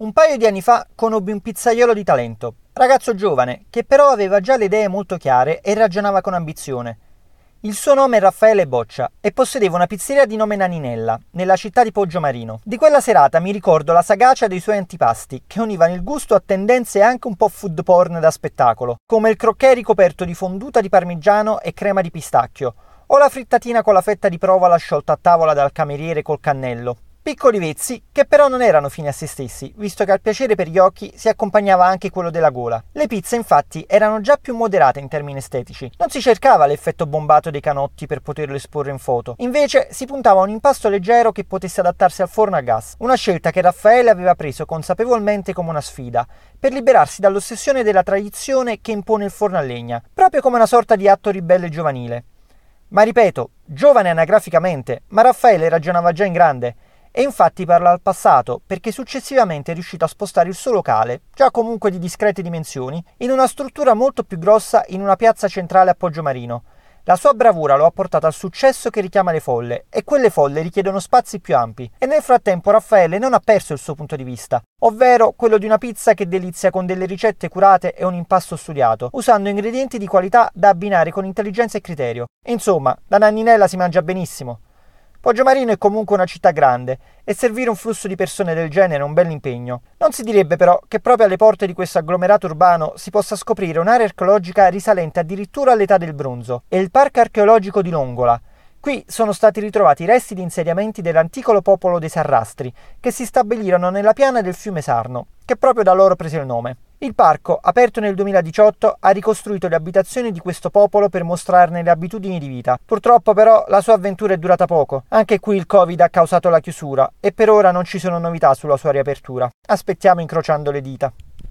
Un paio di anni fa conobbi un pizzaiolo di talento, ragazzo giovane, che però aveva già le idee molto chiare e ragionava con ambizione. Il suo nome è Raffaele Boccia e possedeva una pizzeria di nome Naninella, nella città di Poggiomarino. Di quella serata mi ricordo la sagacia dei suoi antipasti, che univano il gusto a tendenze anche un po' food porn da spettacolo, come il crocchè ricoperto di fonduta di parmigiano e crema di pistacchio, o la frittatina con la fetta di provola sciolta a tavola dal cameriere col cannello. Piccoli vezzi che però non erano fini a se stessi, visto che al piacere per gli occhi si accompagnava anche quello della gola. Le pizze infatti erano già più moderate in termini estetici. Non si cercava l'effetto bombato dei canotti per poterlo esporre in foto. Invece si puntava a un impasto leggero che potesse adattarsi al forno a gas. Una scelta che Raffaele aveva preso consapevolmente come una sfida, per liberarsi dall'ossessione della tradizione che impone il forno a legna, proprio come una sorta di atto ribelle giovanile. Ma ripeto, giovane anagraficamente, ma Raffaele ragionava già in grande e infatti parla al passato perché successivamente è riuscito a spostare il suo locale, già comunque di discrete dimensioni, in una struttura molto più grossa in una piazza centrale a Poggiomarino. La sua bravura lo ha portato al successo che richiama le folle e quelle folle richiedono spazi più ampi e nel frattempo Raffaele non ha perso il suo punto di vista, ovvero quello di una pizza che delizia con delle ricette curate e un impasto studiato, usando ingredienti di qualità da abbinare con intelligenza e criterio. Insomma, la nanninella si mangia benissimo. Poggiomarino è comunque una città grande e servire un flusso di persone del genere è un bel impegno. Non si direbbe però che proprio alle porte di questo agglomerato urbano si possa scoprire un'area archeologica risalente addirittura all'età del bronzo e il parco archeologico di Longola, Qui sono stati ritrovati resti di insediamenti dell'antico popolo dei Sarrastri, che si stabilirono nella piana del fiume Sarno, che proprio da loro prese il nome. Il parco, aperto nel 2018, ha ricostruito le abitazioni di questo popolo per mostrarne le abitudini di vita. Purtroppo però la sua avventura è durata poco. Anche qui il Covid ha causato la chiusura e per ora non ci sono novità sulla sua riapertura. Aspettiamo incrociando le dita.